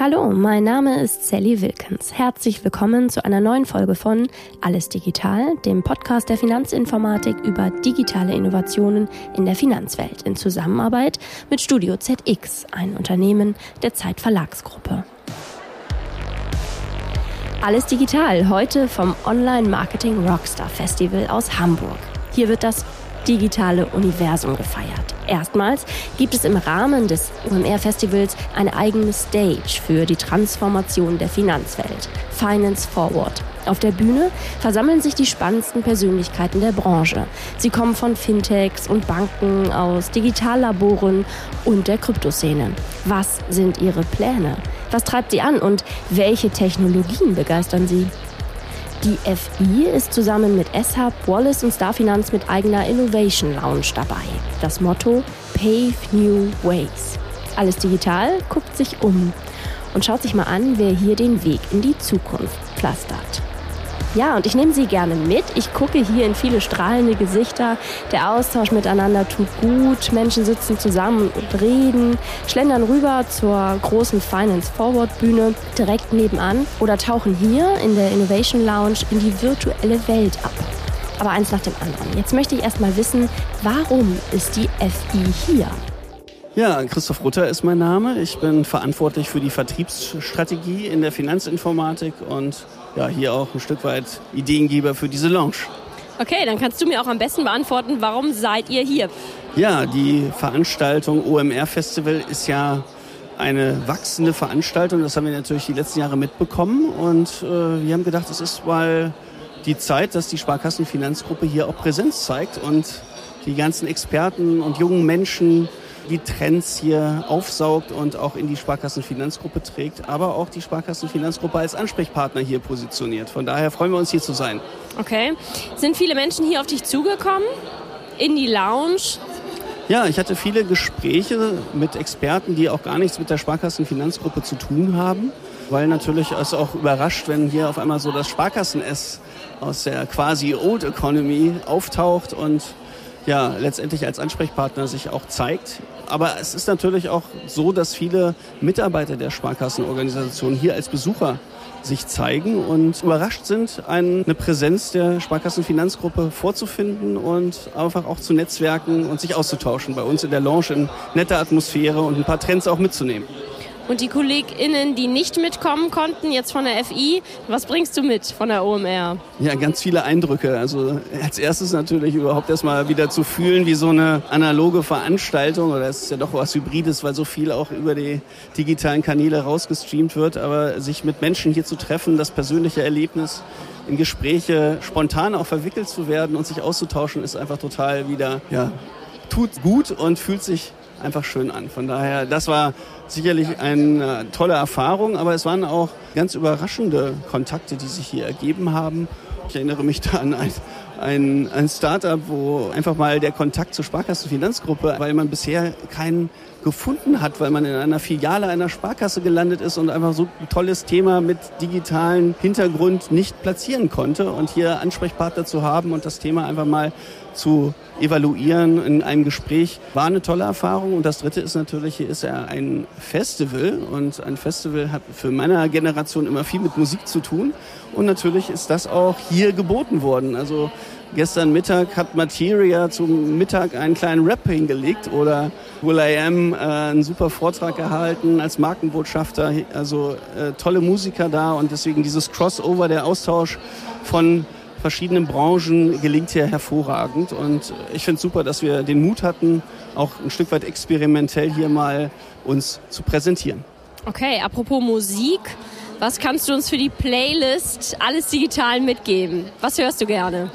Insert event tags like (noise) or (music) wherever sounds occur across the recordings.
Hallo, mein Name ist Sally Wilkins. Herzlich willkommen zu einer neuen Folge von Alles Digital, dem Podcast der Finanzinformatik über digitale Innovationen in der Finanzwelt in Zusammenarbeit mit Studio ZX, ein Unternehmen der Zeit Verlagsgruppe. Alles digital, heute vom Online Marketing Rockstar Festival aus Hamburg. Hier wird das digitale Universum gefeiert. Erstmals gibt es im Rahmen des OMR-Festivals eine eigene Stage für die Transformation der Finanzwelt, Finance Forward. Auf der Bühne versammeln sich die spannendsten Persönlichkeiten der Branche. Sie kommen von Fintechs und Banken, aus Digitallaboren und der Kryptoszene. Was sind ihre Pläne? Was treibt sie an und welche Technologien begeistern sie? Die FI ist zusammen mit S-Hub, Wallace und Starfinanz mit eigener Innovation Lounge dabei. Das Motto Pave New Ways. Alles digital, guckt sich um und schaut sich mal an, wer hier den Weg in die Zukunft pflastert. Ja, und ich nehme Sie gerne mit. Ich gucke hier in viele strahlende Gesichter. Der Austausch miteinander tut gut. Menschen sitzen zusammen und reden, schlendern rüber zur großen Finance Forward Bühne direkt nebenan oder tauchen hier in der Innovation Lounge in die virtuelle Welt ab. Aber eins nach dem anderen. Jetzt möchte ich erst mal wissen, warum ist die FI hier? Ja, Christoph Rutter ist mein Name. Ich bin verantwortlich für die Vertriebsstrategie in der Finanzinformatik und ja, hier auch ein Stück weit Ideengeber für diese Lounge. Okay, dann kannst du mir auch am besten beantworten, warum seid ihr hier? Ja, die Veranstaltung OMR Festival ist ja eine wachsende Veranstaltung. Das haben wir natürlich die letzten Jahre mitbekommen. Und äh, wir haben gedacht, es ist mal die Zeit, dass die Sparkassenfinanzgruppe hier auch Präsenz zeigt und die ganzen Experten und jungen Menschen die Trends hier aufsaugt und auch in die Sparkassenfinanzgruppe trägt, aber auch die Sparkassenfinanzgruppe als Ansprechpartner hier positioniert. Von daher freuen wir uns hier zu sein. Okay. Sind viele Menschen hier auf dich zugekommen? In die Lounge? Ja, ich hatte viele Gespräche mit Experten, die auch gar nichts mit der Sparkassenfinanzgruppe zu tun haben, weil natürlich es auch überrascht, wenn hier auf einmal so das Sparkassen-S aus der quasi Old Economy auftaucht und ja, letztendlich als Ansprechpartner sich auch zeigt. Aber es ist natürlich auch so, dass viele Mitarbeiter der Sparkassenorganisation hier als Besucher sich zeigen und überrascht sind, eine Präsenz der Sparkassenfinanzgruppe vorzufinden und einfach auch zu netzwerken und sich auszutauschen bei uns in der Lounge in netter Atmosphäre und ein paar Trends auch mitzunehmen. Und die KollegInnen, die nicht mitkommen konnten, jetzt von der FI, was bringst du mit von der OMR? Ja, ganz viele Eindrücke. Also als erstes natürlich überhaupt erstmal wieder zu fühlen, wie so eine analoge Veranstaltung, oder es ist ja doch was Hybrides, weil so viel auch über die digitalen Kanäle rausgestreamt wird, aber sich mit Menschen hier zu treffen, das persönliche Erlebnis, in Gespräche spontan auch verwickelt zu werden und sich auszutauschen, ist einfach total wieder, ja, tut gut und fühlt sich einfach schön an. Von daher, das war sicherlich eine tolle Erfahrung, aber es waren auch ganz überraschende Kontakte, die sich hier ergeben haben. Ich erinnere mich da an ein, ein, ein Startup, wo einfach mal der Kontakt zur Sparkassenfinanzgruppe, weil man bisher keinen gefunden hat, weil man in einer Filiale einer Sparkasse gelandet ist und einfach so ein tolles Thema mit digitalen Hintergrund nicht platzieren konnte und hier Ansprechpartner zu haben und das Thema einfach mal zu evaluieren in einem Gespräch war eine tolle Erfahrung. Und das Dritte ist natürlich, hier ist ja ein Festival und ein Festival hat für meine Generation immer viel mit Musik zu tun. Und natürlich ist das auch hier geboten worden. Also gestern Mittag hat Materia zum Mittag einen kleinen Rap hingelegt oder Will I Am äh, einen super Vortrag gehalten als Markenbotschafter. Also äh, tolle Musiker da und deswegen dieses Crossover, der Austausch von verschiedenen Branchen gelingt hier hervorragend. Und ich finde es super, dass wir den Mut hatten, auch ein Stück weit experimentell hier mal uns zu präsentieren. Okay, apropos Musik, was kannst du uns für die Playlist alles digital mitgeben? Was hörst du gerne?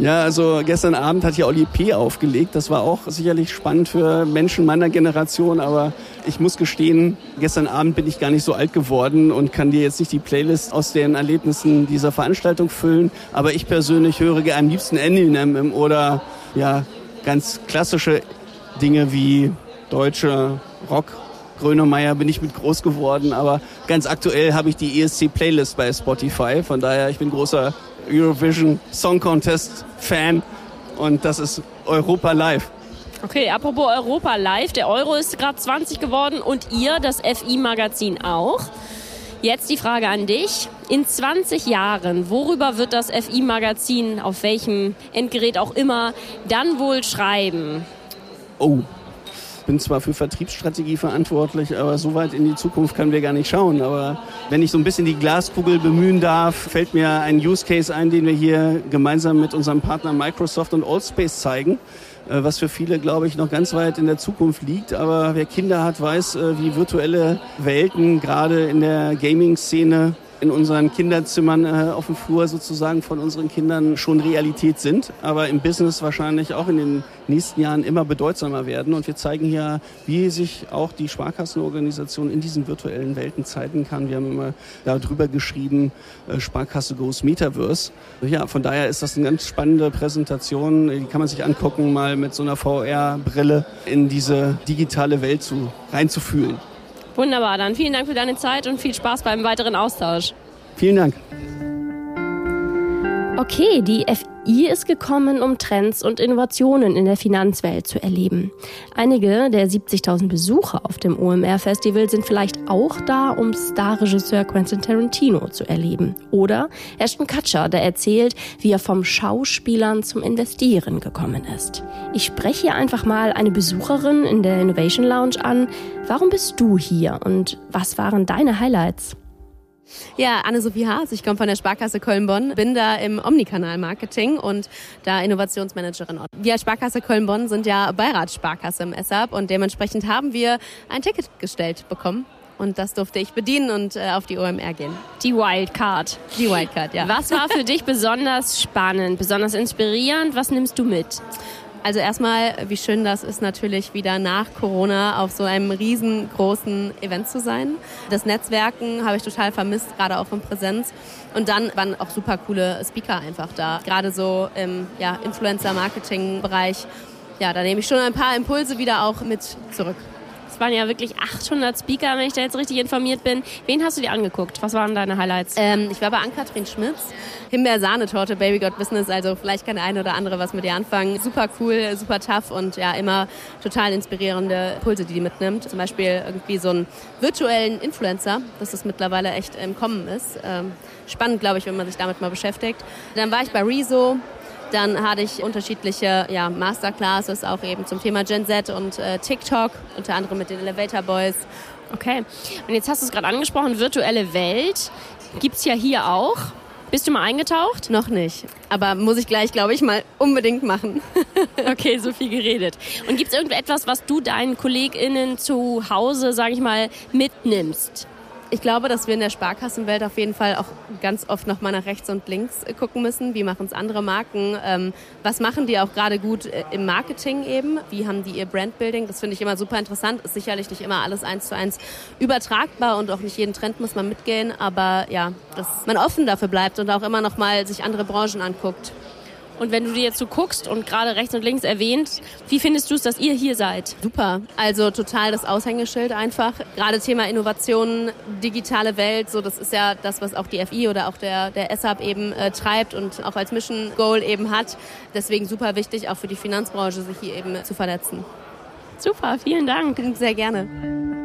Ja, also gestern Abend hat hier Oli P. aufgelegt. Das war auch sicherlich spannend für Menschen meiner Generation, aber ich muss gestehen, gestern Abend bin ich gar nicht so alt geworden und kann dir jetzt nicht die Playlist aus den Erlebnissen dieser Veranstaltung füllen. Aber ich persönlich höre am liebsten Eminem oder ja, ganz klassische Dinge wie deutsche Rock. Grönemeyer bin ich mit groß geworden, aber ganz aktuell habe ich die ESC Playlist bei Spotify. Von daher, ich bin großer Eurovision Song Contest Fan und das ist Europa Live. Okay, apropos Europa Live, der Euro ist gerade 20 geworden und ihr, das FI-Magazin auch. Jetzt die Frage an dich. In 20 Jahren, worüber wird das FI-Magazin, auf welchem Endgerät auch immer, dann wohl schreiben? Oh, bin zwar für Vertriebsstrategie verantwortlich, aber so weit in die Zukunft können wir gar nicht schauen. Aber wenn ich so ein bisschen die Glaskugel bemühen darf, fällt mir ein Use Case ein, den wir hier gemeinsam mit unserem Partner Microsoft und Allspace zeigen äh, was für viele, glaube ich, noch ganz weit in der Zukunft liegt. Aber wer Kinder hat, weiß, äh, wie virtuelle Welten gerade in der Gaming-Szene in unseren Kinderzimmern äh, auf dem Flur sozusagen von unseren Kindern schon Realität sind, aber im Business wahrscheinlich auch in den nächsten Jahren immer bedeutsamer werden. Und wir zeigen hier, wie sich auch die Sparkassenorganisation in diesen virtuellen Welten zeigen kann. Wir haben immer darüber geschrieben, äh, Sparkasse Goes Metaverse. Ja, von daher ist das eine ganz spannende Präsentation. Die kann man sich angucken, mal mit so einer VR-Brille in diese digitale Welt zu, reinzufühlen. Wunderbar, dann vielen Dank für deine Zeit und viel Spaß beim weiteren Austausch. Vielen Dank. Okay, die FI ist gekommen, um Trends und Innovationen in der Finanzwelt zu erleben. Einige der 70.000 Besucher auf dem OMR-Festival sind vielleicht auch da, um Starregisseur Quentin Tarantino zu erleben. Oder Ashton Kutcher, der erzählt, wie er vom Schauspielern zum Investieren gekommen ist. Ich spreche hier einfach mal eine Besucherin in der Innovation Lounge an. Warum bist du hier und was waren deine Highlights? Ja, Anne-Sophie Haas, ich komme von der Sparkasse Köln-Bonn, bin da im Omnikanal-Marketing und da Innovationsmanagerin. Wir als Sparkasse Köln-Bonn sind ja Beiratssparkasse im SAP und dementsprechend haben wir ein Ticket gestellt bekommen. Und das durfte ich bedienen und äh, auf die OMR gehen. Die Wildcard. Die Wildcard, ja. Was war für dich besonders spannend, besonders inspirierend? Was nimmst du mit? Also erstmal, wie schön das ist natürlich wieder nach Corona auf so einem riesengroßen Event zu sein. Das Netzwerken habe ich total vermisst, gerade auch von Präsenz. Und dann waren auch super coole Speaker einfach da, gerade so im ja, Influencer-Marketing-Bereich. Ja, da nehme ich schon ein paar Impulse wieder auch mit zurück. Es waren ja wirklich 800 Speaker, wenn ich da jetzt richtig informiert bin. Wen hast du dir angeguckt? Was waren deine Highlights? Ähm, ich war bei Ann-Kathrin Schmitz. Himbeer-Sahnetorte, Baby God Business. Also vielleicht kann der eine oder andere was mit ihr anfangen. Super cool, super tough und ja, immer total inspirierende Pulse, die die mitnimmt. Zum Beispiel irgendwie so einen virtuellen Influencer, dass das mittlerweile echt im Kommen ist. Ähm, spannend, glaube ich, wenn man sich damit mal beschäftigt. Dann war ich bei Rezo, dann hatte ich unterschiedliche ja, Masterclasses auch eben zum Thema Gen Z und äh, TikTok, unter anderem mit den Elevator Boys. Okay. Und jetzt hast du es gerade angesprochen, virtuelle Welt gibt es ja hier auch. Bist du mal eingetaucht? Noch nicht. Aber muss ich gleich, glaube ich, mal unbedingt machen. (laughs) okay, so viel geredet. Und gibt es irgendetwas, was du deinen KollegInnen zu Hause, sage ich mal, mitnimmst? Ich glaube, dass wir in der Sparkassenwelt auf jeden Fall auch ganz oft noch mal nach rechts und links gucken müssen. Wie machen es andere Marken? Ähm, was machen die auch gerade gut äh, im Marketing eben? Wie haben die ihr Brandbuilding? Das finde ich immer super interessant. Ist sicherlich nicht immer alles eins zu eins übertragbar und auch nicht jeden Trend muss man mitgehen. Aber ja, dass man offen dafür bleibt und auch immer noch mal sich andere Branchen anguckt. Und wenn du dir jetzt so guckst und gerade rechts und links erwähnt, wie findest du es, dass ihr hier seid? Super. Also total das Aushängeschild einfach. Gerade Thema Innovationen, digitale Welt, so das ist ja das, was auch die FI oder auch der, der SAP eben äh, treibt und auch als Mission Goal eben hat. Deswegen super wichtig, auch für die Finanzbranche, sich hier eben zu vernetzen. Super, vielen Dank. Sehr gerne.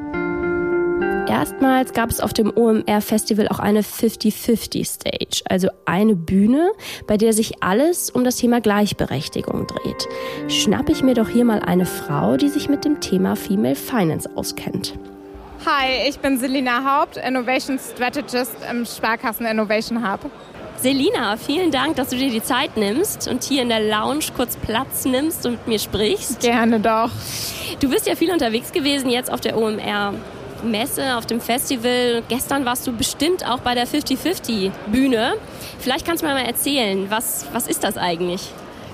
Erstmals gab es auf dem OMR-Festival auch eine 50-50-Stage, also eine Bühne, bei der sich alles um das Thema Gleichberechtigung dreht. Schnappe ich mir doch hier mal eine Frau, die sich mit dem Thema Female Finance auskennt. Hi, ich bin Selina Haupt, Innovation Strategist im Sparkassen Innovation Hub. Selina, vielen Dank, dass du dir die Zeit nimmst und hier in der Lounge kurz Platz nimmst und mit mir sprichst. Gerne doch. Du bist ja viel unterwegs gewesen jetzt auf der OMR Messe, auf dem Festival. Gestern warst du bestimmt auch bei der 50-50-Bühne. Vielleicht kannst du mir mal erzählen, was, was ist das eigentlich?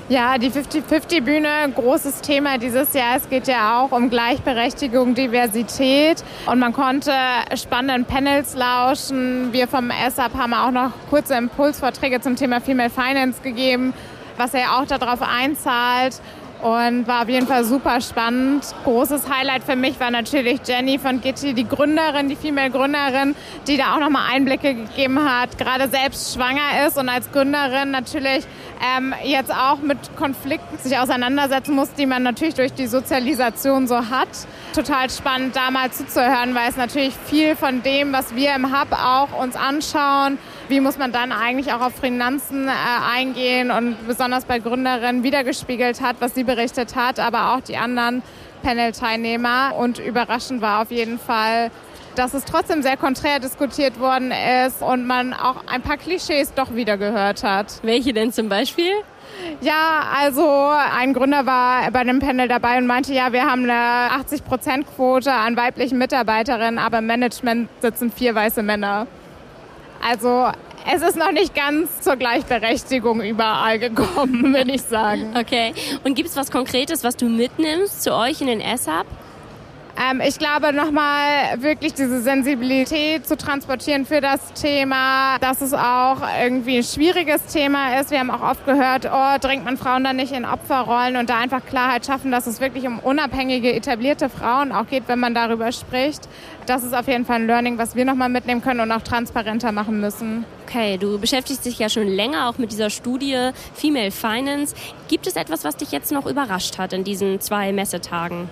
Ja, die 50-50-Bühne, großes Thema dieses Jahr. Es geht ja auch um Gleichberechtigung, Diversität. Und man konnte spannenden Panels lauschen. Wir vom SAP haben auch noch kurze Impulsvorträge zum Thema Female Finance gegeben, was ja auch darauf einzahlt und war auf jeden Fall super spannend. Großes Highlight für mich war natürlich Jenny von Gitti, die Gründerin, die Female-Gründerin, die da auch nochmal Einblicke gegeben hat, gerade selbst schwanger ist und als Gründerin natürlich ähm, jetzt auch mit Konflikten sich auseinandersetzen muss, die man natürlich durch die Sozialisation so hat. Total spannend, da mal zuzuhören, weil es natürlich viel von dem, was wir im Hub auch uns anschauen, wie muss man dann eigentlich auch auf Finanzen äh, eingehen und besonders bei Gründerinnen wiedergespiegelt hat, was sie berichtet hat, aber auch die anderen Panel-Teilnehmer. Und überraschend war auf jeden Fall, dass es trotzdem sehr konträr diskutiert worden ist und man auch ein paar Klischees doch wieder gehört hat. Welche denn zum Beispiel? Ja, also ein Gründer war bei dem Panel dabei und meinte, ja, wir haben eine 80-Prozent-Quote an weiblichen Mitarbeiterinnen, aber im Management sitzen vier weiße Männer. Also es ist noch nicht ganz zur Gleichberechtigung überall gekommen, (laughs) würde ich sagen. Okay. Und gibt es was Konkretes, was du mitnimmst zu euch in den S-Hub? Ähm, ich glaube, nochmal wirklich diese Sensibilität zu transportieren für das Thema, dass es auch irgendwie ein schwieriges Thema ist. Wir haben auch oft gehört, oh, drängt man Frauen dann nicht in Opferrollen und da einfach Klarheit schaffen, dass es wirklich um unabhängige, etablierte Frauen auch geht, wenn man darüber spricht. Das ist auf jeden Fall ein Learning, was wir nochmal mitnehmen können und auch transparenter machen müssen. Okay, du beschäftigst dich ja schon länger auch mit dieser Studie Female Finance. Gibt es etwas, was dich jetzt noch überrascht hat in diesen zwei Messetagen?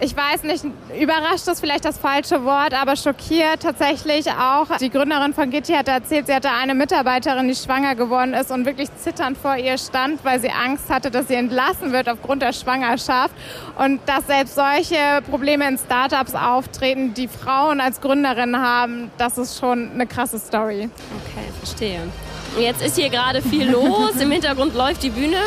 Ich weiß nicht, überrascht ist vielleicht das falsche Wort, aber schockiert tatsächlich auch. Die Gründerin von Gitti hat erzählt, sie hatte eine Mitarbeiterin, die schwanger geworden ist und wirklich zitternd vor ihr stand, weil sie Angst hatte, dass sie entlassen wird aufgrund der Schwangerschaft. Und dass selbst solche Probleme in Startups auftreten, die Frauen als Gründerin haben, das ist schon eine krasse Story. Okay, verstehe. Jetzt ist hier gerade viel los. Im Hintergrund läuft die Bühne.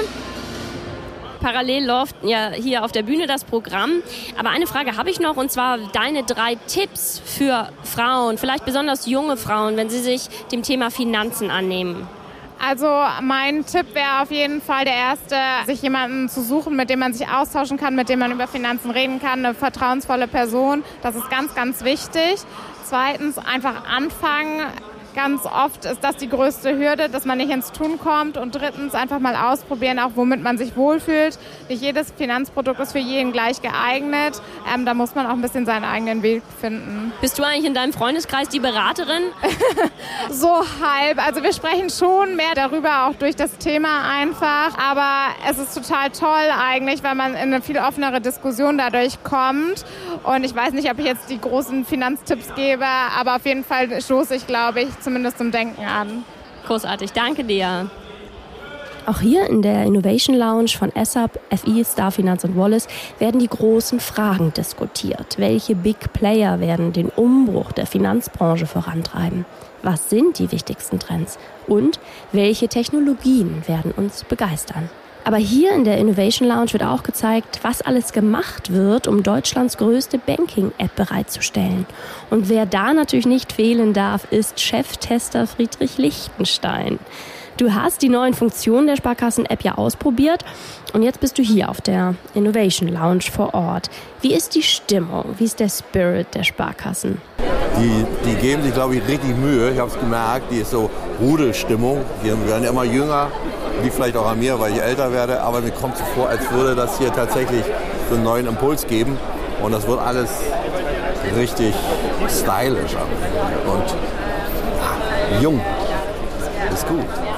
Parallel läuft ja hier auf der Bühne das Programm. Aber eine Frage habe ich noch und zwar deine drei Tipps für Frauen, vielleicht besonders junge Frauen, wenn sie sich dem Thema Finanzen annehmen. Also mein Tipp wäre auf jeden Fall der erste, sich jemanden zu suchen, mit dem man sich austauschen kann, mit dem man über Finanzen reden kann, eine vertrauensvolle Person. Das ist ganz, ganz wichtig. Zweitens einfach anfangen, Ganz oft ist das die größte Hürde, dass man nicht ins Tun kommt. Und drittens einfach mal ausprobieren, auch womit man sich wohlfühlt. Nicht jedes Finanzprodukt ist für jeden gleich geeignet. Ähm, da muss man auch ein bisschen seinen eigenen Weg finden. Bist du eigentlich in deinem Freundeskreis die Beraterin? (laughs) so halb. Also wir sprechen schon mehr darüber, auch durch das Thema einfach. Aber es ist total toll eigentlich, weil man in eine viel offenere Diskussion dadurch kommt. Und ich weiß nicht, ob ich jetzt die großen Finanztipps gebe, aber auf jeden Fall stoße ich, glaube ich, zumindest zum Denken an. Großartig, danke dir. Auch hier in der Innovation Lounge von ESSAP, FI, Starfinanz und Wallace werden die großen Fragen diskutiert. Welche Big Player werden den Umbruch der Finanzbranche vorantreiben? Was sind die wichtigsten Trends? Und welche Technologien werden uns begeistern? Aber hier in der Innovation Lounge wird auch gezeigt, was alles gemacht wird, um Deutschlands größte Banking-App bereitzustellen. Und wer da natürlich nicht fehlen darf, ist Cheftester Friedrich Lichtenstein. Du hast die neuen Funktionen der Sparkassen-App ja ausprobiert und jetzt bist du hier auf der Innovation Lounge vor Ort. Wie ist die Stimmung? Wie ist der Spirit der Sparkassen? Die, die geben sich, glaube ich, richtig Mühe. Ich habe es gemerkt, die ist so Rudelstimmung. Die werden immer jünger, liegt vielleicht auch an mir, weil ich älter werde, aber mir kommt so vor, als würde das hier tatsächlich so einen neuen Impuls geben. Und das wird alles richtig stylisch und ja, jung. Ist gut.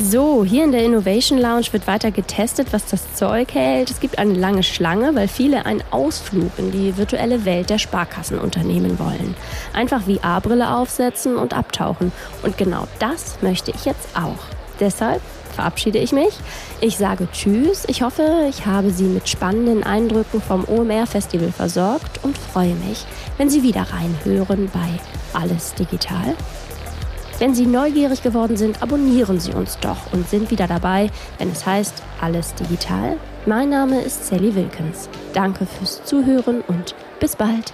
So, hier in der Innovation Lounge wird weiter getestet, was das Zeug hält. Es gibt eine lange Schlange, weil viele einen Ausflug in die virtuelle Welt der Sparkassen unternehmen wollen. Einfach VR-Brille aufsetzen und abtauchen. Und genau das möchte ich jetzt auch. Deshalb verabschiede ich mich. Ich sage Tschüss. Ich hoffe, ich habe Sie mit spannenden Eindrücken vom OMR Festival versorgt und freue mich, wenn Sie wieder reinhören bei Alles Digital. Wenn Sie neugierig geworden sind, abonnieren Sie uns doch und sind wieder dabei, wenn es heißt Alles Digital. Mein Name ist Sally Wilkins. Danke fürs Zuhören und bis bald.